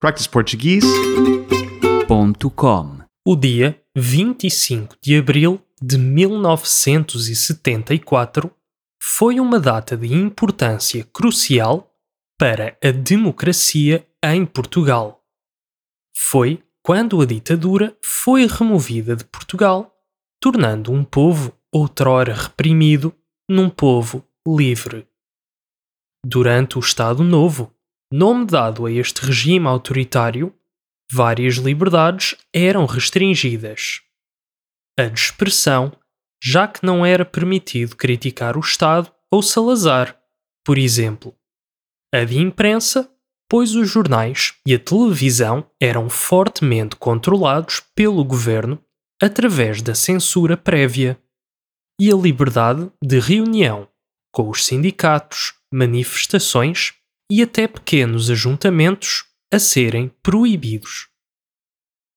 practiceportuguese.com O dia 25 de abril de 1974 foi uma data de importância crucial para a democracia em Portugal. Foi quando a ditadura foi removida de Portugal, tornando um povo outrora reprimido num povo livre. Durante o Estado Novo, nome dado a este regime autoritário, várias liberdades eram restringidas. A de expressão, já que não era permitido criticar o Estado ou Salazar, por exemplo. A de imprensa, pois os jornais e a televisão eram fortemente controlados pelo governo através da censura prévia. E a liberdade de reunião, com os sindicatos, manifestações e até pequenos ajuntamentos a serem proibidos.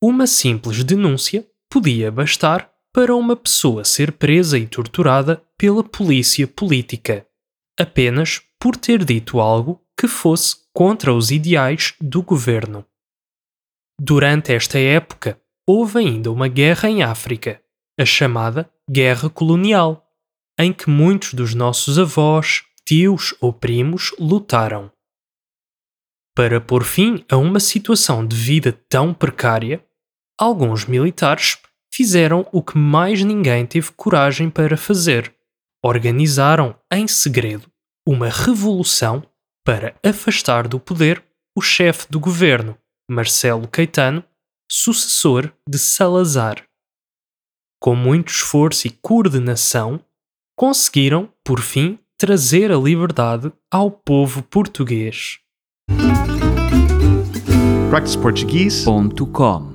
Uma simples denúncia podia bastar para uma pessoa ser presa e torturada pela polícia política, apenas por ter dito algo que fosse contra os ideais do governo. Durante esta época, houve ainda uma guerra em África, a chamada Guerra Colonial, em que muitos dos nossos avós, tios ou primos lutaram. Para pôr fim a uma situação de vida tão precária, alguns militares fizeram o que mais ninguém teve coragem para fazer: organizaram em segredo uma revolução para afastar do poder o chefe do governo, Marcelo Caetano, sucessor de Salazar. Com muito esforço e coordenação, conseguiram, por fim, trazer a liberdade ao povo português. practiceportuguese.com